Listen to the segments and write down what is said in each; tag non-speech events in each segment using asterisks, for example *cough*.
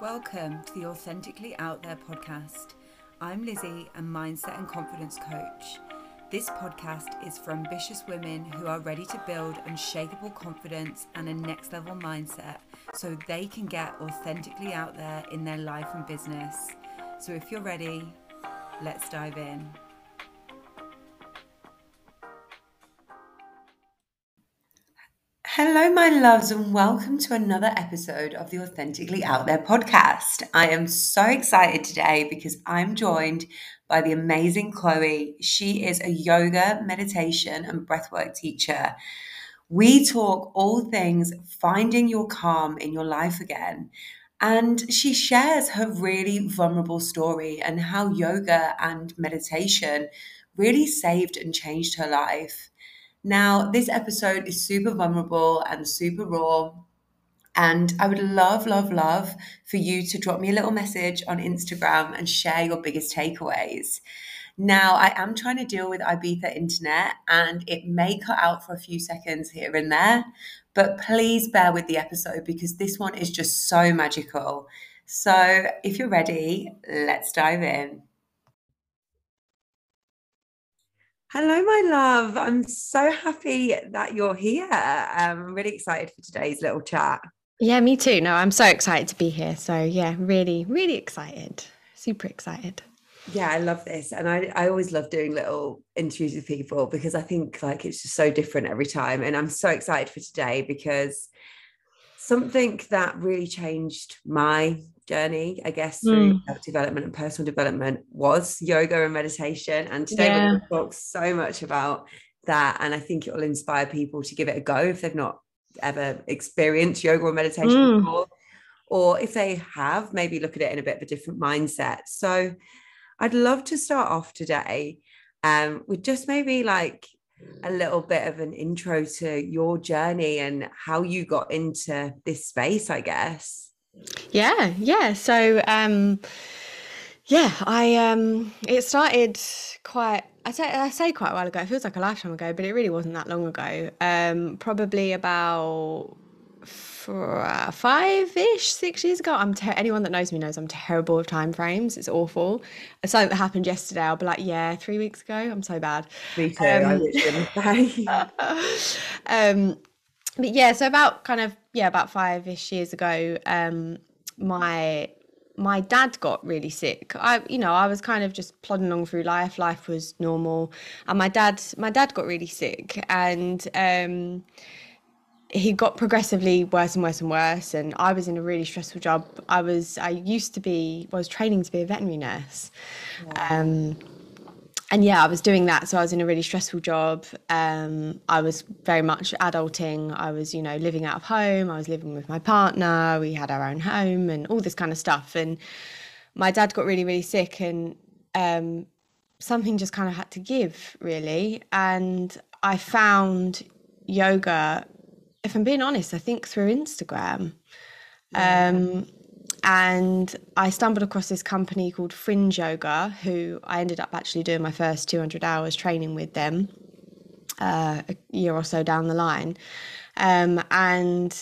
Welcome to the Authentically Out There podcast. I'm Lizzie, a mindset and confidence coach. This podcast is for ambitious women who are ready to build unshakable confidence and a next level mindset so they can get authentically out there in their life and business. So if you're ready, let's dive in. Hello, my loves, and welcome to another episode of the Authentically Out There podcast. I am so excited today because I'm joined by the amazing Chloe. She is a yoga, meditation, and breathwork teacher. We talk all things finding your calm in your life again. And she shares her really vulnerable story and how yoga and meditation really saved and changed her life. Now, this episode is super vulnerable and super raw. And I would love, love, love for you to drop me a little message on Instagram and share your biggest takeaways. Now, I am trying to deal with Ibiza internet and it may cut out for a few seconds here and there, but please bear with the episode because this one is just so magical. So, if you're ready, let's dive in. Hello, my love. I'm so happy that you're here. Um, I'm really excited for today's little chat. Yeah, me too. No, I'm so excited to be here. So, yeah, really, really excited. Super excited. Yeah, I love this. And I, I always love doing little interviews with people because I think like it's just so different every time. And I'm so excited for today because something that really changed my journey, I guess, through mm. self development and personal development was yoga and meditation. And today yeah. we're going to talk so much about that. And I think it will inspire people to give it a go if they've not ever experienced yoga or meditation mm. before. Or if they have, maybe look at it in a bit of a different mindset. So I'd love to start off today um, with just maybe like a little bit of an intro to your journey and how you got into this space, I guess. Yeah, yeah. So um yeah, I um it started quite I say I say quite a while ago. It feels like a lifetime ago, but it really wasn't that long ago. Um probably about five-ish, six years ago. I'm ter- anyone that knows me knows I'm terrible with time frames. It's awful. Something that happened yesterday, I'll be like, yeah, three weeks ago. I'm so bad. Me too. Um, I *laughs* um, but yeah, so about kind of yeah, about five ish years ago, um, my my dad got really sick. I, you know, I was kind of just plodding along through life. Life was normal, and my dad, my dad got really sick, and um, he got progressively worse and worse and worse. And I was in a really stressful job. I was, I used to be, I was training to be a veterinary nurse. Um, and yeah, I was doing that. So I was in a really stressful job. Um, I was very much adulting. I was, you know, living out of home. I was living with my partner. We had our own home and all this kind of stuff. And my dad got really, really sick, and um, something just kind of had to give, really. And I found yoga. If I'm being honest, I think through Instagram. Yeah. Um, and I stumbled across this company called Fringe Yoga, who I ended up actually doing my first 200 hours training with them uh, a year or so down the line. Um, and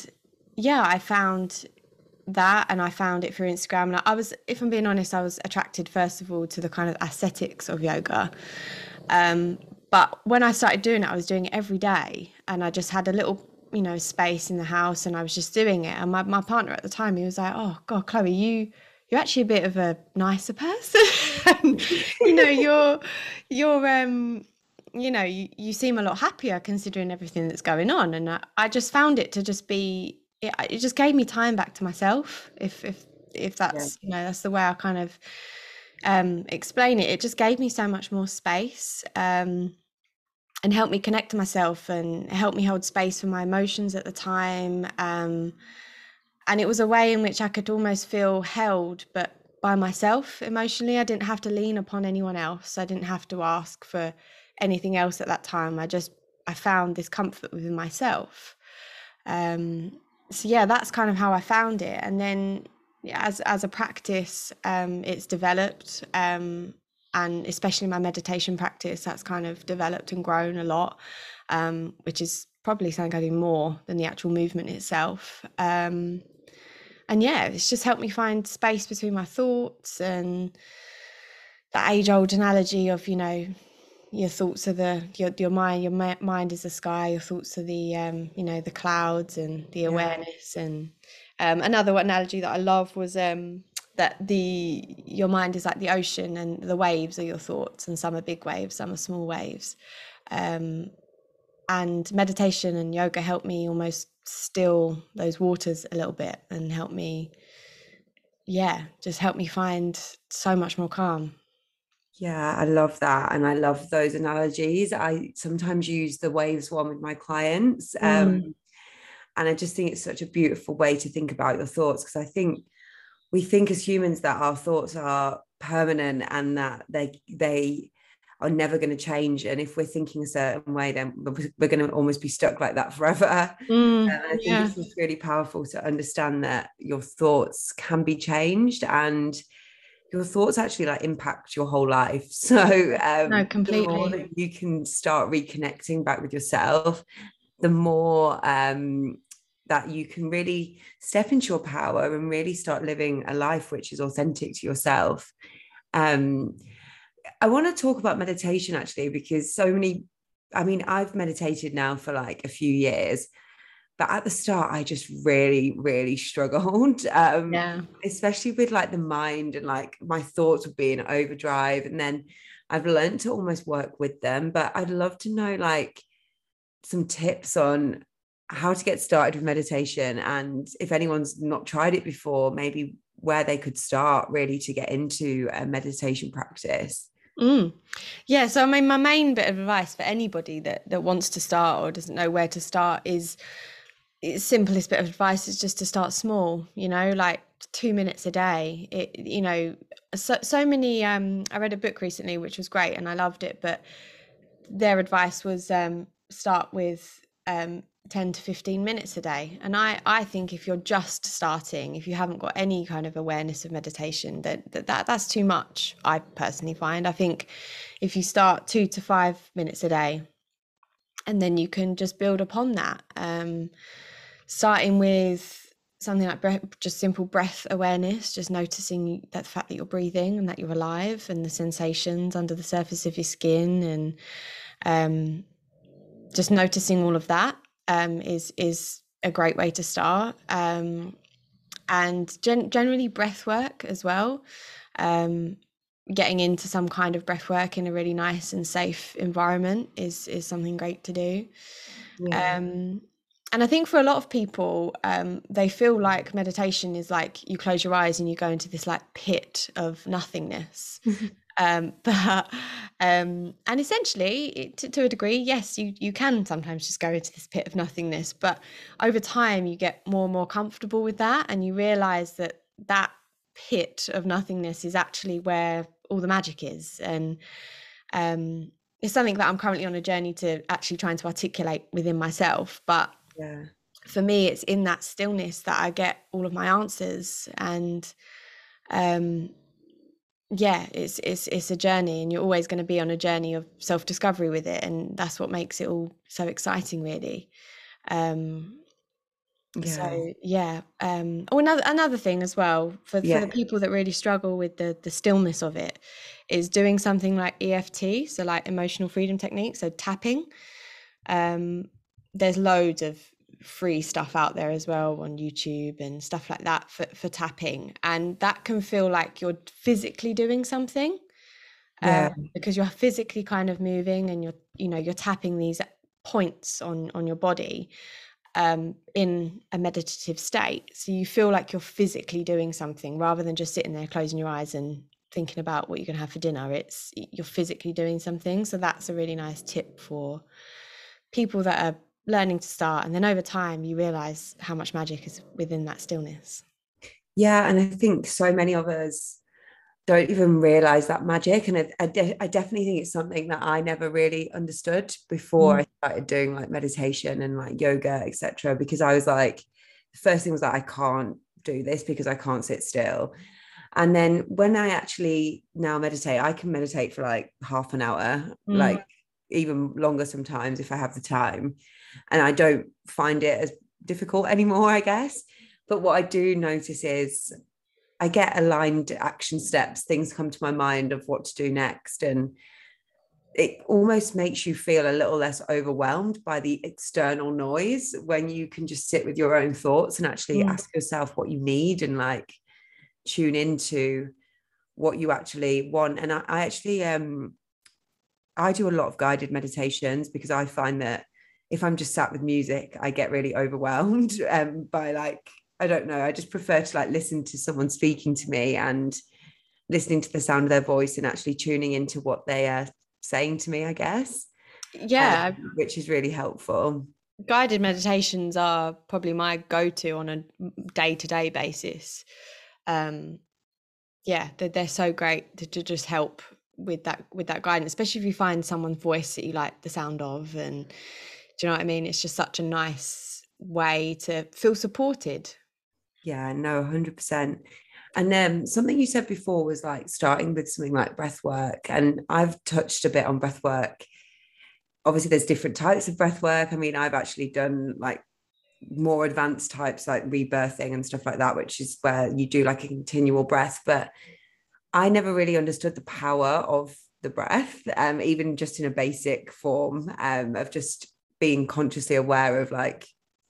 yeah, I found that and I found it through Instagram. And I was, if I'm being honest, I was attracted first of all to the kind of aesthetics of yoga. Um, but when I started doing it, I was doing it every day and I just had a little you know space in the house and I was just doing it. And my, my partner at the time he was like oh god Chloe you you're actually a bit of a nicer person. *laughs* You know you're you're um you know you, you seem a lot happier considering everything that's going on. And I, I just found it to just be it, it just gave me time back to myself if if if that's yeah. you know that's the way I kind of um explain it. It just gave me so much more space. Um and helped me connect to myself and helped me hold space for my emotions at the time. Um, and it was a way in which I could almost feel held, but by myself emotionally. I didn't have to lean upon anyone else. I didn't have to ask for anything else at that time. I just I found this comfort within myself. Um, so yeah, that's kind of how I found it. And then as as a practice, um, it's developed. Um, and especially my meditation practice that's kind of developed and grown a lot um, which is probably something i do more than the actual movement itself um, and yeah, it's just helped me find space between my thoughts and the age old analogy of, you know, your thoughts are the your your mind your mind is the sky your thoughts are the um you know the clouds and the Yeah. awareness and um another analogy that I love was um that the your mind is like the ocean and the waves are your thoughts and some are big waves some are small waves um and meditation and yoga help me almost still those waters a little bit and help me yeah just help me find so much more calm Yeah, I love that. And I love those analogies. I sometimes use the waves one with my clients. Um, Mm. and I just think it's such a beautiful way to think about your thoughts because I think we think as humans that our thoughts are permanent and that they they are never going to change. And if we're thinking a certain way, then we're- going to almost be stuck like that forever. Mm, And I think yeah. it's really powerful to understand that your thoughts can be changed and your thoughts actually like impact your whole life. *laughs* So um, No, the more completely. that you can start reconnecting back with yourself, the more um, that you can really step into your power and really start living a life which is authentic to yourself. Um, I want to talk about meditation actually because so many. I mean, I've meditated now for like a few years, but at the start, I just really, really struggled. *laughs* Um, yeah especially with like the mind and like my thoughts would be in overdrive and then i've learned to almost work with them but i'd love to know like some tips on how to get started with meditation and if anyone's not tried it before maybe where they could start really to get into a meditation practice Mm. Yeah, so I mean, my main bit of advice for anybody that that wants to start or doesn't know where to start is, simplest bit of advice is just to start small. You know, like two minutes a day. It, you know, so so many. Um, I read a book recently which was great and I loved it, but their advice was um start with um 10 to 15 minutes a day. And i i think if you're just starting if you haven't got any kind of awareness of meditation that, that, that that's too much i personally find. I think if you start 2 to 5 minutes a day and then you can just build upon that um starting with something like breath, just simple breath awareness just noticing that the fact that you're breathing and that you're alive and the sensations under the surface of your skin and um just noticing all of that um, is is a great way to start. Um, and gen- generally breath work as well. Um, getting into some kind of breath work in a really nice and safe environment is is something great to do. Um, and I think for a lot of people, um, they feel like meditation is like you close your eyes and you go into this like pit of nothingness. Um, *laughs* but um, and essentially, to, to a degree, yes, you you can sometimes just go into this pit of nothingness. But over time, you get more and more comfortable with that, and you realize that that pit of nothingness is actually where all the magic is, and um, it's something that I'm currently on a journey to actually trying to articulate within myself. But yeah for me, it's in that stillness that I get all of my answers, and um, yeah, it's it's it's a journey, and you're always going to be on a journey of self discovery with it, and that's what makes it all so exciting, really. Um, yeah so yeah. Um, oh, another another thing as well for, for the people that really struggle with the the stillness of it is doing something like EFT, so like emotional freedom technique, so tapping. Um, there's loads of free stuff out there as well on YouTube and stuff like that for for tapping, and that can feel like you're physically doing something. Yeah. um, because you're physically kind of moving and you're you know you're tapping these points on on your body um, in a meditative state. So you feel like you're physically doing something rather than just sitting there closing your eyes and thinking about what you're going to have for dinner. It's you're physically doing something. So that's a really nice tip for people that are learning to start. And then over time, you realize how much magic is within that stillness. Yeah, and I think so many of us don't even realize that magic. And I, I, de- I definitely think it's something that I never really understood before Mm. I started doing like meditation and like yoga, etc. Because I was like, the first thing was that I can't do this because I can't sit still. And then when I actually now meditate, I can meditate for like half an hour, Mm. like even longer sometimes if I have the time. And I don't find it as difficult anymore, I guess. but what I do notice is I get aligned action steps, things come to my mind of what to do next. And it almost makes you feel a little less overwhelmed by the external noise when you can just sit with your own thoughts and actually mm. ask yourself what you need and like tune into what you actually want. And I, I actually um I do a lot of guided meditations because I find that if I'm just sat with music, I get really overwhelmed *laughs* um, by like I don't know. I just prefer to like listen to someone speaking to me and listening to the sound of their voice and actually tuning into what they are saying to me, I guess. Yeah. Um, which is really helpful. Guided meditations are probably my go to on a day to day basis. Um, yeah, they're, they're so great to, to just help with that with that guidance especially if you find someone's voice that you like the sound of and do you know what i mean it's just such a nice way to feel supported yeah, no, 100%. And then something you said before was like starting with something like breath work. And I've touched a bit on breath work. Obviously, there's different types of breath work. I mean, I've actually done like more advanced types like rebirthing and stuff like that, which is where you do like a continual breath. But I never really understood the power of the breath, um, even just in a basic form um, of just being consciously aware of like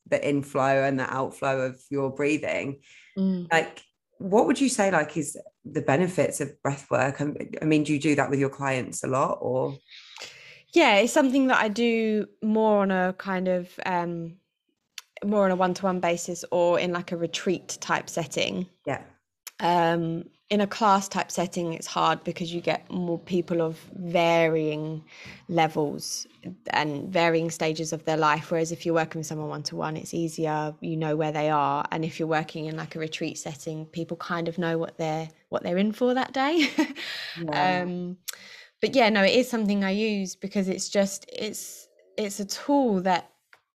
the inflow and the outflow of your breathing mm. like what would you say like is the benefits of breath work? I mean do you do that with your clients a lot or? Yeah it's something that i do more on a kind of um more on a one-to-one basis or in like a retreat type setting. Yeah. Um in a class type setting it's hard because you get more people of varying levels and varying stages of their life. Whereas if you're working with someone one to one it's easier you know where they are. And if you're working in like a retreat setting people kind of know what they're what they're in for that day. *laughs* Yeah. um but yeah no it is something i use because it's just it's it's a tool that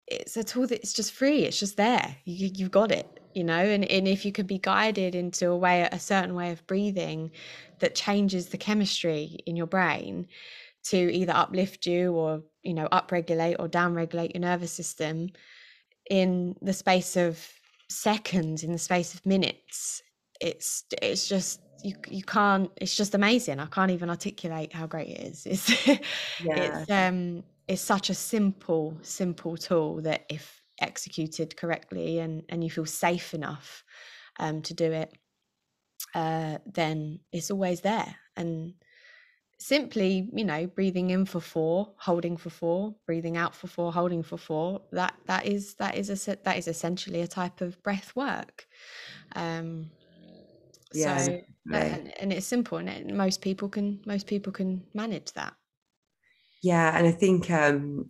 it's a tool that's just free. It's just there. You, you've got it you know and, and if you can be guided into a way a certain way of breathing that changes the chemistry in your brain to either uplift you or you know upregulate or downregulate your nervous system in the space of seconds in the space of minutes it's it's just you you can't it's just amazing i can't even articulate how great it is *laughs* it's yeah. it's um it's such a simple simple tool that if executed correctly and and you feel safe enough um, to do it uh, then it's always there. And simply you know breathing in for four holding for four breathing out for four holding for four that that is that is a that is essentially a type of breath work. Um yeah, so right. and, and, it's simple and it, most people can most people can manage that. Yeah and i think um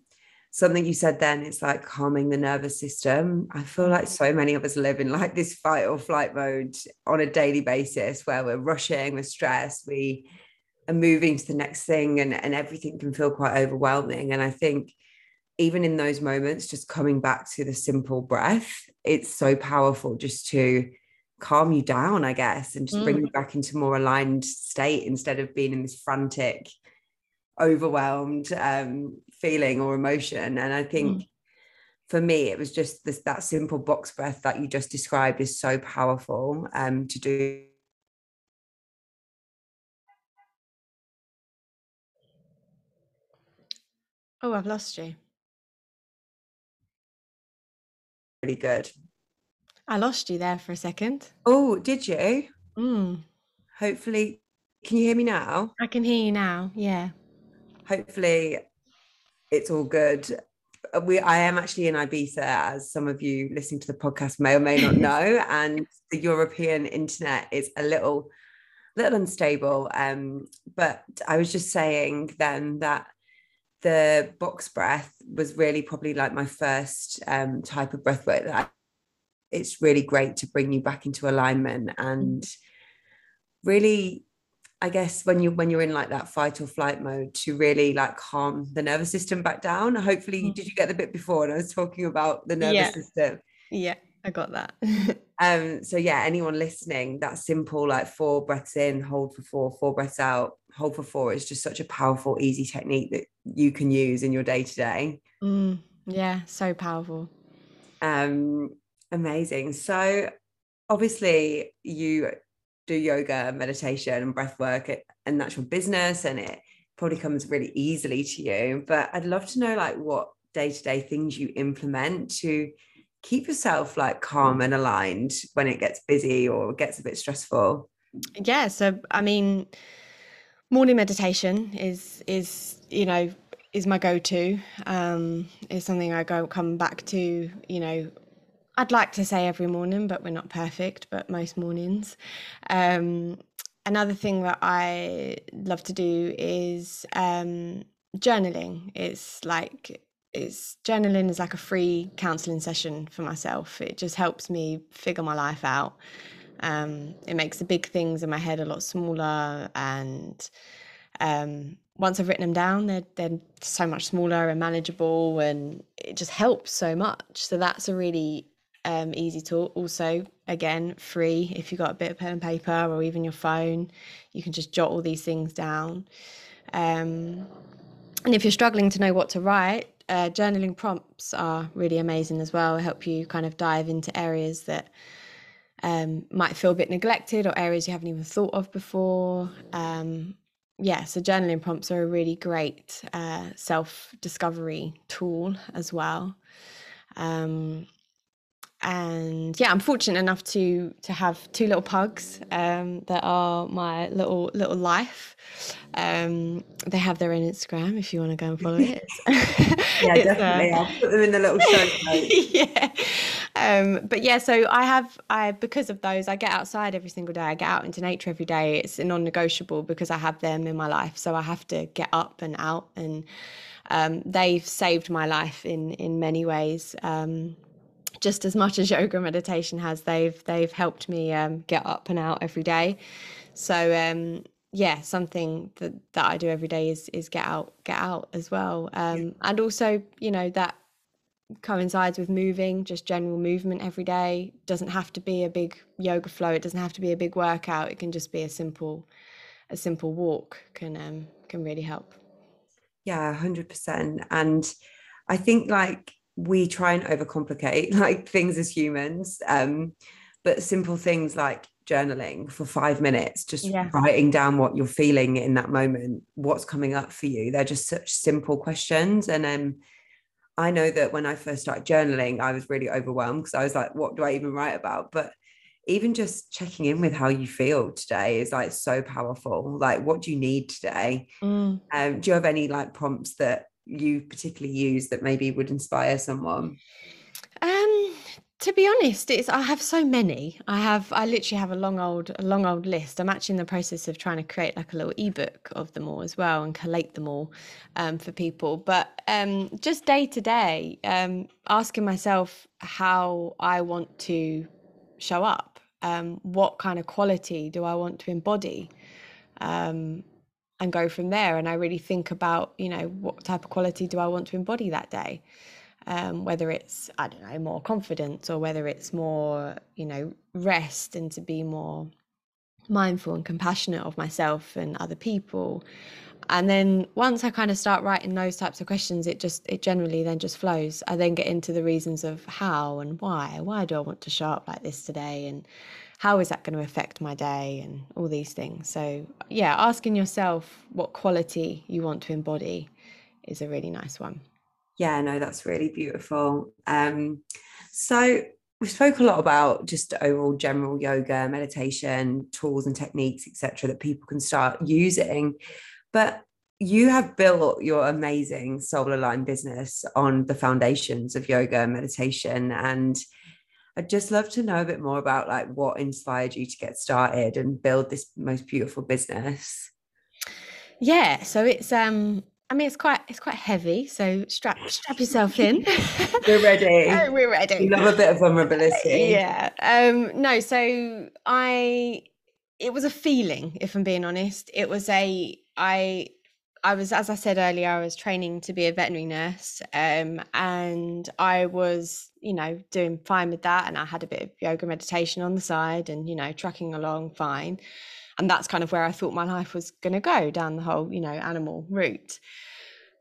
something you said then it's like calming the nervous system. I feel like so many of us live in like this fight or flight mode on a daily basis where we're rushing we're stressed we are moving to the next thing and, and everything can feel quite overwhelming. And i think even in those moments just coming back to the simple breath it's so powerful just to calm you down i guess and just mm. bring you back into more aligned state instead of being in this frantic overwhelmed um, feeling or emotion. And I think mm. for me, it was just this that simple box breath that you just described is so powerful um, to do. Oh, I've lost you. Really good. I lost you there for a second. Oh, did you? Mm. Hopefully, can you hear me now? I can hear you now. Yeah hopefully it's all good we I am actually in Ibiza, as some of you listening to the podcast may or may not *laughs* know, and the European internet is a little little unstable. Um, but I was just saying then that the box breath was really probably like my first um, type of breath work that I, it's really great to bring you back into alignment and really I guess when you when you're in like that fight or flight mode to really like calm the nervous system back down. Hopefully, mm. did you get the bit before? And I was talking about the nervous yeah. system. Yeah, I got that. *laughs* um. So yeah, anyone listening, that simple like four breaths in, hold for four, four breaths out, hold for four is just such a powerful, easy technique that you can use in your day to day. Yeah, so powerful. Um. Amazing. So obviously you do yoga, meditation, and breath work, and that's your business, and it probably comes really easily to you. But I'd love to know like what day-to-day things you implement to keep yourself like calm and aligned when it gets busy or gets a bit stressful. Yeah. So I mean, morning meditation is is, you know, is my go-to. Um, is something I go come back to, you know, I'd like to say every morning, but we're not perfect, but most mornings. Um, another thing that I love to do is um, journaling. It's like it's journaling is like a free counseling session for myself. It just helps me figure my life out. Um, it makes the big things in my head a lot smaller, and um, once I've written them down, they're they're so much smaller and manageable, and it just helps so much. So that's a really um, easy tool. Also, again, free if you've got a bit of pen and paper or even your phone, you can just jot all these things down. Um, and if you're struggling to know what to write, uh, journaling prompts are really amazing as well. Help you kind of dive into areas that um, might feel a bit neglected or areas you haven't even thought of before. Um, yeah, so journaling prompts are a really great uh, self discovery tool as well. Um, and yeah, I'm fortunate enough to to have two little pugs um, that are my little little life. Um, they have their own Instagram if you want to go and follow it. *laughs* yeah, uh, definitely. Uh, I'll put them in the little show *laughs* notes. yeah. Um, but yeah, so I have I because of those, I get outside every single day. I get out into nature every day. It's non-negotiable because I have them in my life. So I have to get up and out, and um, they've saved my life in in many ways. Just as much as yoga meditation has they've they've helped me um, get up and out every day. So um, yeah something that, that i do every day is is get out get out as well. Um, and also you know that coincides with moving just general movement every day. Doesn't have to be a big yoga flow. It doesn't have to be a big workout. It can just be a simple a simple walk can um can really help. Yeah 100% and i think like we try and overcomplicate *laughs* like things as humans um but simple things like journaling for five minutes just yeah. writing down what you're feeling in that moment what's coming up for you. They're just such simple questions. And um i know that when i first started journaling i was really overwhelmed because i was like what do i even write about? But even just checking in with how you feel today is like so powerful. Like what do you need today? Mm. um do you have any like prompts that you particularly use that maybe would inspire someone? Um, to be honest, it's I have so many. I have I literally have a long old a long old list. I'm actually in the process of trying to create like a little ebook of them all as well and collate them all um, for people. But um, just day to day, um, asking myself how I want to show up. Um, what kind of quality do I want to embody? Um, and go from there. And I really think about, you know, what type of quality do I want to embody that day? Um, whether it's, I don't know, more confidence or whether it's more, you know, rest and to be more mindful and compassionate of myself and other people. And then once I kind of start writing those types of questions, it just, it generally then just flows. I then get into the reasons of how and why. Why do I want to show up like this today? And how is that going to affect my day and all these things? So yeah asking yourself what quality you want to embody is a really nice one. Yeah no that's really beautiful. Um so we spoke a lot about just overall general yoga meditation tools and techniques etc that people can start using. But you have built your amazing soul aligned business on the foundations of yoga and meditation and I'd just love to know a bit more about like what inspired you to get started and build this most beautiful business. Yeah, so it's um I mean it's quite it's quite heavy, so strap strap yourself in. *laughs* we're ready. *laughs* oh, we're ready. We love a bit of vulnerability. Yeah. Um no, so I it was a feeling, if I'm being honest. It was a I I was, as I said earlier, I was training to be a veterinary nurse, um, and I was, you know, doing fine with that, and I had a bit of yoga meditation on the side, and you know, trucking along fine, and that's kind of where I thought my life was going to go down the whole, you know, animal route,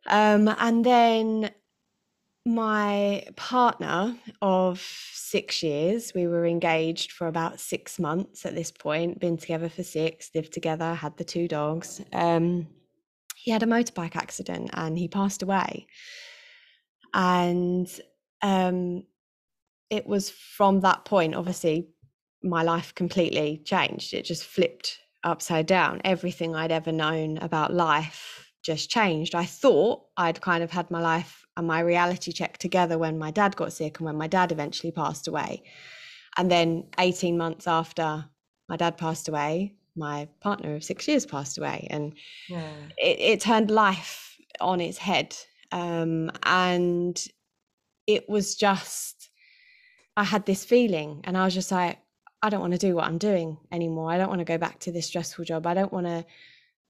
um, and then my partner of six years, we were engaged for about six months at this point, been together for six, lived together, had the two dogs. Um, he had a motorbike accident and he passed away. And um, it was from that point, obviously, my life completely changed. It just flipped upside down. Everything I'd ever known about life just changed. I thought I'd kind of had my life and my reality check together when my dad got sick and when my dad eventually passed away. And then 18 months after my dad passed away, my partner of six years passed away. And yeah. it, it, turned life on its head. Um, and it was just, I had this feeling, and I was just like, I don't want to do what I'm doing anymore. I don't want to go back to this stressful job. I don't want to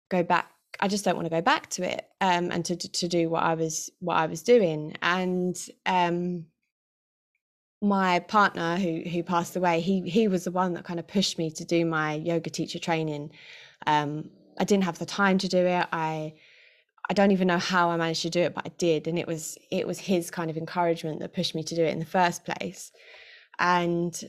go back. I just don't want to go back to it um, and to to do what I was what I was doing. And um, my partner who who passed away, he he was the one that kind of pushed me to do my yoga teacher training. Um, I didn't have the time to do it. I I don't even know how I managed to do it, but I did, and it was it was his kind of encouragement that pushed me to do it in the first place. And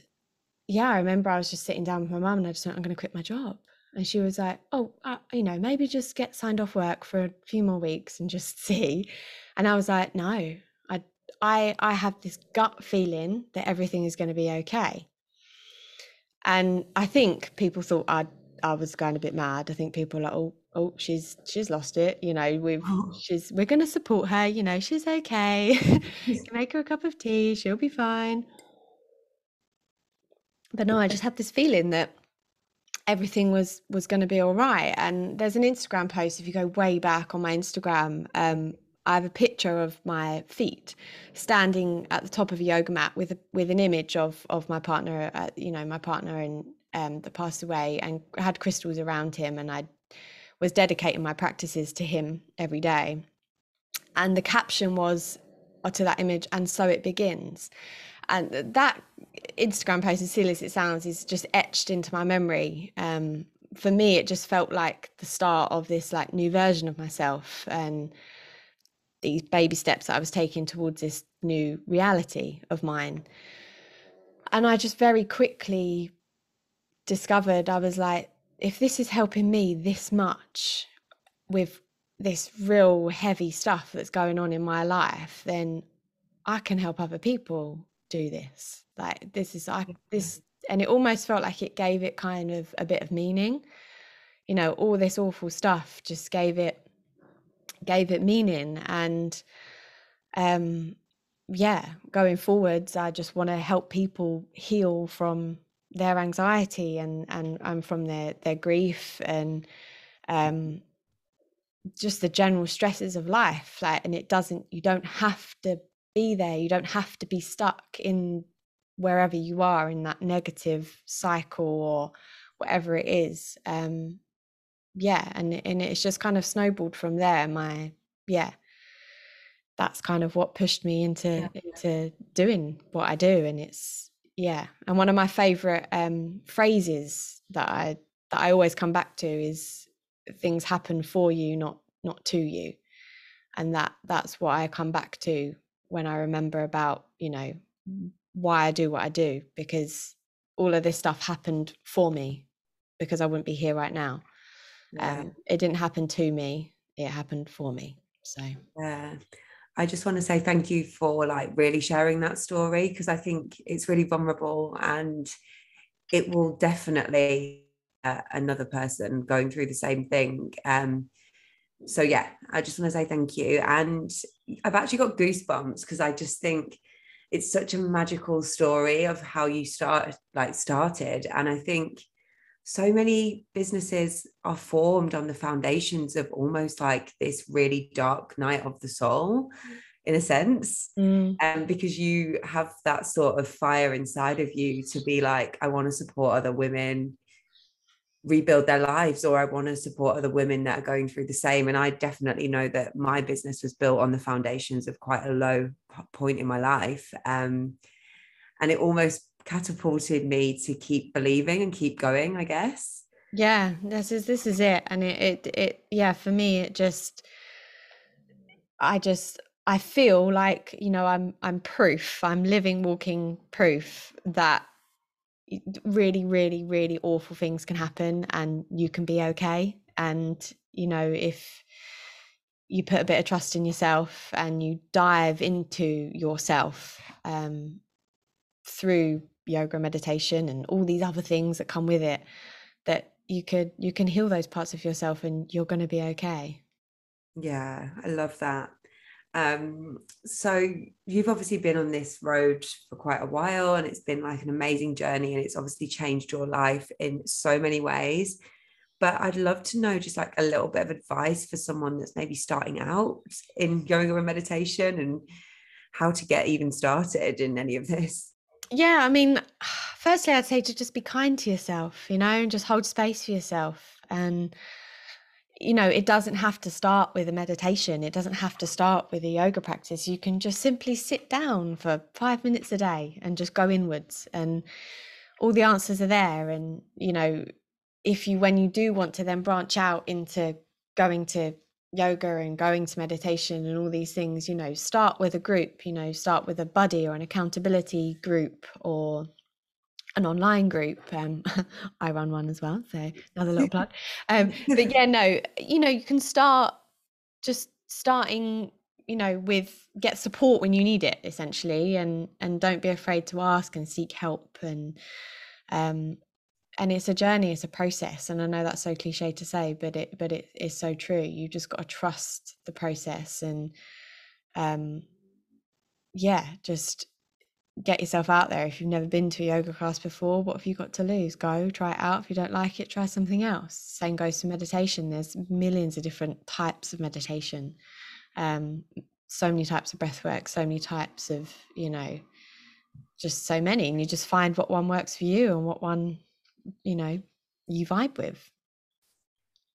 yeah, I remember I was just sitting down with my mum and I just went, I'm going to quit my job. And she was like, oh, uh, you know, maybe just get signed off work for a few more weeks and just *laughs* see. And I was like, no, I, I, have this gut feeling that everything is going to be okay. And I think people thought I, I was going a bit mad. I think people like, oh, oh, she's she's lost it. You know, we've oh. she's we're going to support her. You know, she's okay. *laughs* *laughs* Make her a cup of tea. She'll be fine but no, I just had this feeling that everything was was going to be all right. And there's an Instagram post if you go way back on my Instagram. Um, I have a picture of my feet standing at the top of a yoga mat with with an image of of my partner, uh, you know, my partner and um, that passed away, and had crystals around him, and I was dedicating my practices to him every day. And the caption was uh, to that image, and so it begins. And that Instagram post, as silly as it sounds, is just etched into my memory. Um, for me, it just felt like the start of this like new version of myself and these baby steps that I was taking towards this new reality of mine. And I just very quickly discovered I was like, if this is helping me this much with this real heavy stuff that's going on in my life, then I can help other people do this. Like this is i this and it almost felt like it gave it kind of a bit of meaning. You know all this awful stuff just gave it gave it meaning and um yeah going forwards i just want to help people heal from their anxiety and and and from their their grief and um just the general stresses of life like and it doesn't you don't have to be there you don't have to be stuck in wherever you are in that negative cycle or whatever it is um yeah and and it's just kind of snowballed from there my yeah that's kind of what pushed me into yeah. into doing what I do and it's yeah and one of my favorite um phrases that I that I always come back to is things happen for you not not to you and that that's what I come back to when I remember about, you know, why I do what I do, because all of this stuff happened for me because I wouldn't be here right now. Yeah. Um, it didn't happen to me, it happened for me. So, yeah. I just want to say thank you for like really sharing that story because I think it's really vulnerable and it will definitely uh, another person going through the same thing. Um, so yeah, I just want to say thank you. And I've actually got goosebumps because I just think it's such a magical story of how you start like started. And I think so many businesses are formed on the foundations of almost like this really dark night of the soul in a sense mm. um, because you have that sort of fire inside of you to be like i want to support other women rebuild their lives or I want to support other women that are going through the same. And I definitely know that my business was built on the foundations of quite a low point in my life. Um, and it almost catapulted me to keep believing and keep going, I guess. Yeah, this is this is it. And it it, it yeah, for me it just I just I feel like you know I'm I'm proof. I'm living, walking proof that really, really, really awful things can happen, and you can be okay. And you know if you put a bit of trust in yourself and you dive into yourself um, through yoga meditation and all these other things that come with it that you could you can heal those parts of yourself and you're going to be okay. Yeah i love that. Um, so you've obviously been on this road for quite a while and it's been like an amazing journey and it's obviously changed your life in so many ways. But I'd love to know just like a little bit of advice for someone that's maybe starting out in yoga and meditation and how to get even started in any of this. Yeah, I mean, *sighs* firstly, I'd say to just be kind to yourself, you know, and just hold space for yourself. And, you know, it doesn't have to start with a meditation, it doesn't have to start with a yoga practice. You can just simply sit down for five minutes a day and just go inwards, and all the answers are there. And, you know, if you, when you do want to then branch out into going to yoga and going to meditation and all these things, you know, start with a group, you know, start with a buddy or an accountability group or an online group. Um, *laughs* I run one as well, so another little plug. Um, but *laughs* yeah, no, you know, you can start just starting, you know, with get support when you need it, essentially, and and don't be afraid to ask and seek help and um and it's a journey it's a process and i know that's so cliche to say but it but it is so true. You've just got to trust the process and um yeah just get yourself out there. If you've never been to a yoga class before what have you got to lose? Go try it out. If you don't like it try something else. Same goes for meditation. There's millions of different types of meditation. Um so many types of breath work so many types of you know just so many and you just find what one works for you and what one you know you vibe with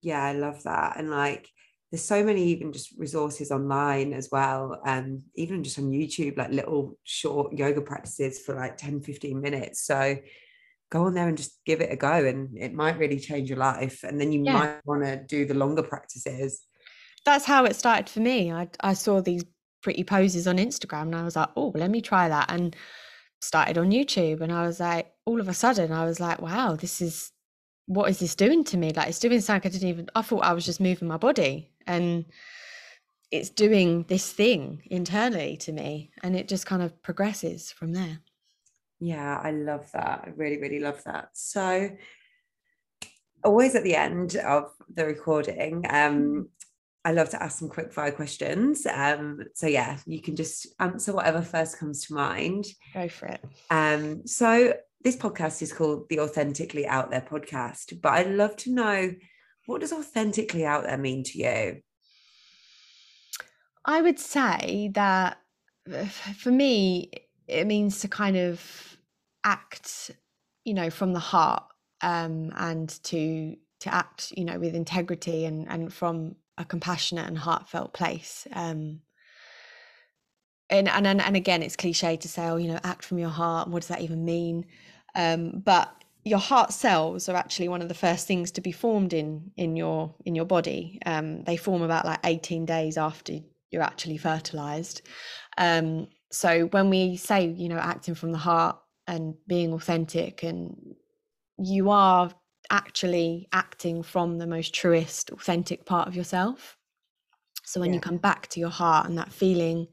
yeah i love that and like there's so many even just resources online as well um even just on youtube like little short yoga practices for like 10 15 minutes so go on there and just give it a go and it might really change your life and then you yeah. might want to do the longer practices that's how it started for me I, I saw these pretty poses on instagram and i was like oh let me try that and started on YouTube and I was like, all of a sudden, I was like, wow, this is what is this doing to me? Like, it's doing something I didn't even, I thought I was just moving my body and it's doing this thing internally to me. And it just kind of progresses from there. Yeah, I love that. I really, really love that. So, always at the end of the recording, um, I love to ask some quick fire questions. Um, so yeah, you can just answer whatever first comes to mind. Go for it. Um, so this podcast is called the Authentically Out There podcast, but I'd love to know what does authentically out there mean to you? I would say that uh, for me, it means to kind of act, you know, from the heart um, and to to act, you know, with integrity and and from a compassionate and heartfelt place. Um, and, and and again, it's cliche to say, oh, you know, act from your heart. What does that even mean? Um, but your heart cells are actually one of the first things to be formed in in your in your body. Um, they form about like 18 days after you're actually fertilized. Um, so when we say, you know, acting from the heart and being authentic, and you are actually acting from the most truest, authentic part of yourself. So when yeah. you come back to your heart and that feeling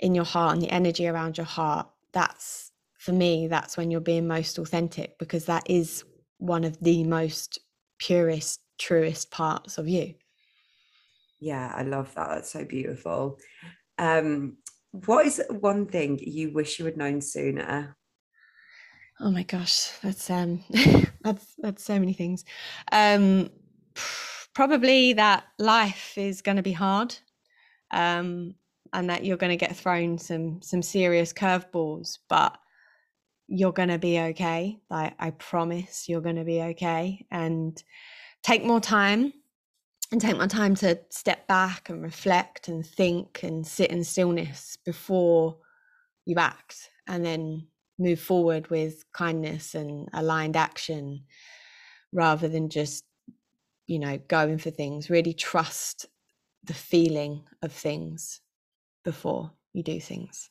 in your heart and the energy around your heart, that's for me, that's when you're being most authentic because that is one of the most purest, truest parts of you. Yeah, I love that. That's so beautiful. Um, what is one thing you wish you had known sooner? Oh my gosh, that's um *laughs* that's that's so many things. Um probably that life is going to be hard. Um and that you're going to get thrown some some serious curveballs, but you're going to be okay. Like I promise you're going to be okay and take more time and take my time to step back and reflect and think and sit in stillness before you act and then move forward with kindness and aligned action rather than just you know going for things really trust the feeling of things before you do things.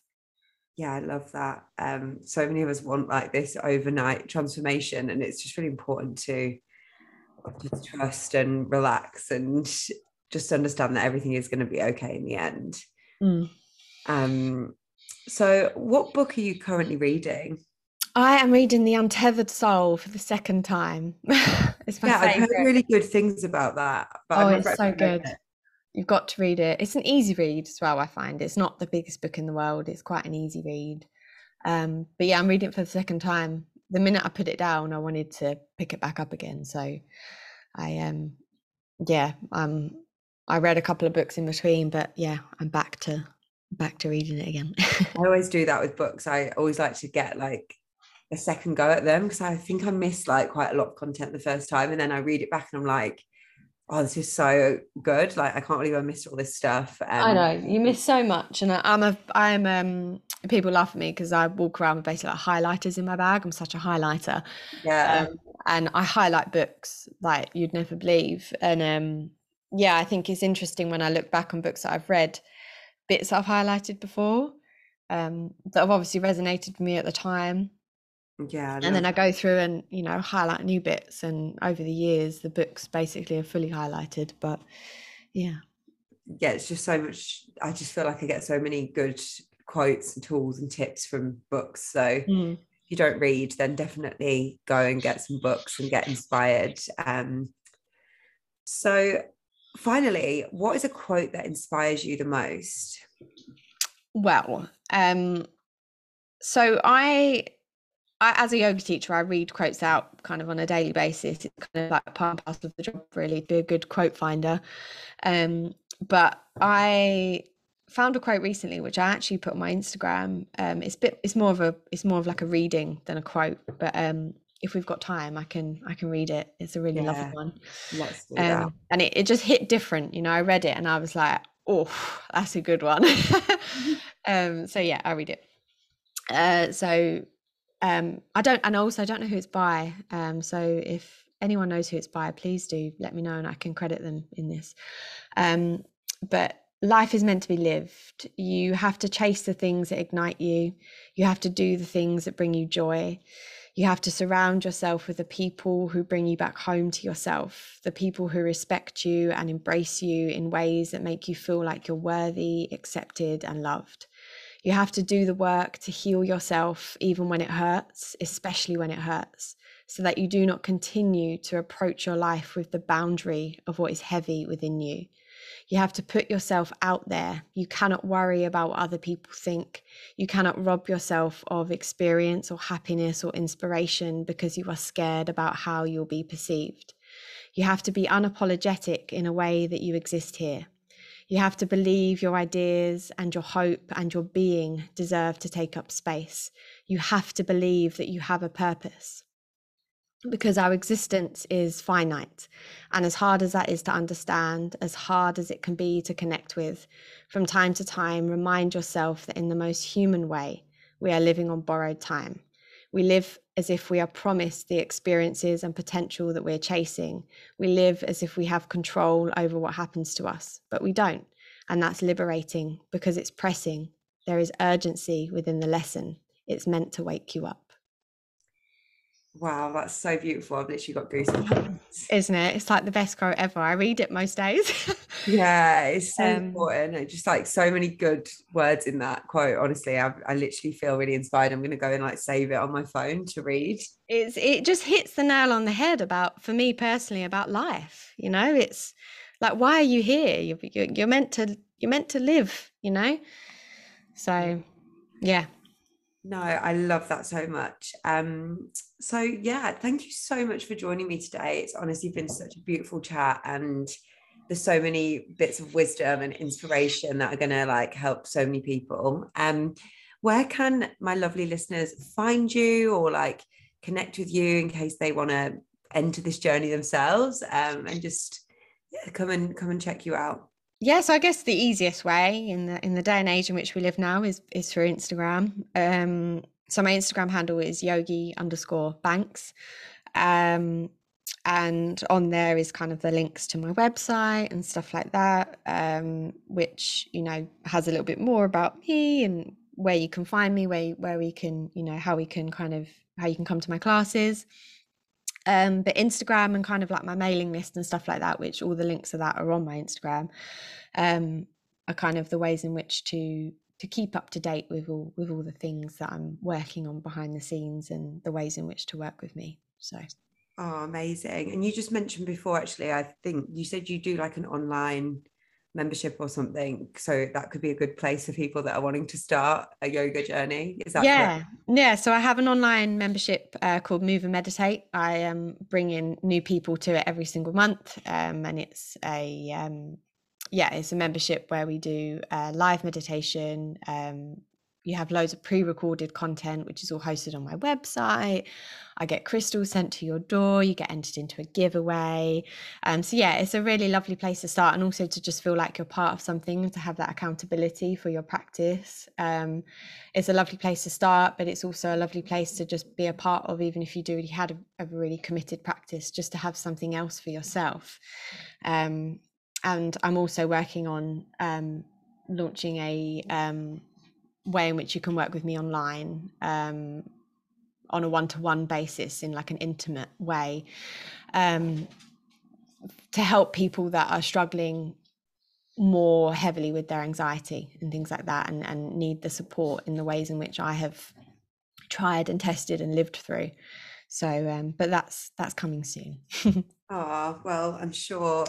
Yeah, I love that. Um, so many of us want like this overnight transformation, and it's just really important to just trust and relax and just understand that everything is going to be okay in the end. Mm. Um, so, what book are you currently reading? I am reading The Untethered Soul for the second time. *laughs* it's my yeah, favorite. I've heard really good things about that. But oh, it's so good. It. You've got to read it. It's an easy read as well, I find. It's not the biggest book in the world. It's quite an easy read. Um, but yeah, I'm reading it for the second time. The minute I put it down, I wanted to pick it back up again. So I um yeah, um I read a couple of books in between, but yeah, I'm back to back to reading it again. I always do that with books. I always like to get like a second go at them because I think I miss like quite a lot of content the first time, and then I read it back and I'm like, oh, this is so good. Like I can't believe I missed all this stuff. Um, I know you miss so much, and I, am a I'm um people laugh at me because I walk around with basically like highlighters in my bag. I'm such a highlighter. Yeah. Um, and I highlight books like you'd never believe. And um yeah, I think it's interesting when I look back on books that I've read, bits I've highlighted before, um, that have obviously resonated with me at the time. Yeah. And then I go through and, you know, highlight new bits. And over the years, the books basically are fully highlighted. But yeah. Yeah, it's just so much. I just feel like I get so many good quotes and tools and tips from books. So mm. if you don't read, then definitely go and get some books and get inspired. Um, so finally, what is a quote that inspires you the most? Well, um, so I, I, as a yoga teacher, I read quotes out kind of on a daily basis. It's kind of like part and parcel of the job, really, to be a good quote finder. Um, but I found a quote recently which I actually put on my Instagram. Um, it's bit, it's more of a, it's more of like a reading than a quote. But um, if we've got time, I can, I can read it. It's a really yeah, lovely one. Let's do um, that. And it, it just hit different. You know, I read it and I was like, oh, that's a good one. *laughs* *laughs* um, so yeah, I read it. Uh, so um, I don't, and also I don't know who it's by. Um, so if anyone knows who it's by, please do let me know and I can credit them in this. Um, but life is meant to be lived. You have to chase the things that ignite you. You have to do the things that bring you joy. You have to surround yourself with the people who bring you back home to yourself, the people who respect you and embrace you in ways that make you feel like you're worthy, accepted, and loved. You have to do the work to heal yourself, even when it hurts, especially when it hurts, so that you do not continue to approach your life with the boundary of what is heavy within you. You have to put yourself out there. You cannot worry about what other people think. You cannot rob yourself of experience or happiness or inspiration because you are scared about how you'll be perceived. You have to be unapologetic in a way that you exist here. You have to believe your ideas and your hope and your being deserve to take up space. You have to believe that you have a purpose because our existence is finite. And as hard as that is to understand, as hard as it can be to connect with, from time to time, remind yourself that in the most human way, we are living on borrowed time. We live as if we are promised the experiences and potential that we're chasing. We live as if we have control over what happens to us, but we don't. And that's liberating because it's pressing. There is urgency within the lesson. It's meant to wake you up. Wow, that's so beautiful. I've literally got goosebumps. Isn't it? It's like the best quote ever. I read it most days. *laughs* yeah, it's so um, important. It's just like so many good words in that quote. Honestly, I, I literally feel really inspired. I'm going to go and like save it on my phone to read. It's it just hits the nail on the head about for me personally about life. You know, it's like why are you here? You're, you're, you're meant to you're meant to live. You know, so yeah, no, I love that so much. Um, so yeah, thank you so much for joining me today. It's honestly been such a beautiful chat and there's so many bits of wisdom and inspiration that are gonna like help so many people. Um, where can my lovely listeners find you or like connect with you in case they want to enter this journey themselves um, and just yeah, come and come and check you out? Yeah so i guess the easiest way in the in the day and age in which we live now is is through instagram um so my instagram handle is yogi underscore banks um and on there is kind of the links to my website and stuff like that, um, which you know has a little bit more about me and where you can find me, where where we can, you know, how we can kind of how you can come to my classes. Um, but Instagram and kind of like my mailing list and stuff like that, which all the links of that are on my Instagram, um, are kind of the ways in which to to keep up to date with all with all the things that I'm working on behind the scenes and the ways in which to work with me. So Oh, amazing. And you just mentioned before, actually, I think you said you do like an online membership or something. So that could be a good place for people that are wanting to start a yoga journey. Is that yeah. correct? Yeah. So I have an online membership uh, called Move and Meditate. I am bringing new people to it every single month. Um, and it's a, um, yeah, it's a membership where we do uh, live meditation, um, you have loads of pre-recorded content which is all hosted on my website. I get crystals sent to your door you get entered into a giveaway. Um, so yeah it's a really lovely place to start and also to just feel like you're part of something to have that accountability for your practice. Um, it's a lovely place to start but it's also a lovely place to just be a part of even if you do already had a, a really committed practice just to have something else for yourself. Um, and i'm also working on um, launching a um, way in which you can work with me online um, on a one-to-one basis in like an intimate way um, to help people that are struggling more heavily with their anxiety and things like that and, and need the support in the ways in which I have tried and tested and lived through. So um, but that's that's coming soon. *laughs* oh, well, I'm sure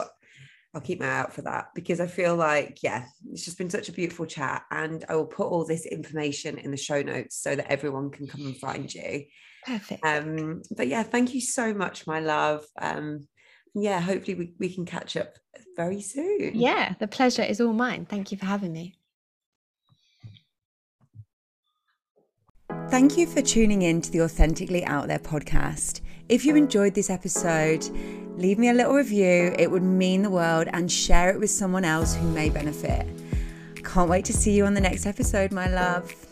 I'll keep my eye out for that because I feel like, yeah, it's just been such a beautiful chat. And I will put all this information in the show notes so that everyone can come and find you. Perfect. Um, but yeah, thank you so much, my love. Um, yeah, hopefully we, we can catch up very soon. Yeah, the pleasure is all mine. Thank you for having me. Thank you for tuning in to the Authentically Out There podcast. If you enjoyed this episode, leave me a little review. It would mean the world and share it with someone else who may benefit. Can't wait to see you on the next episode, my love.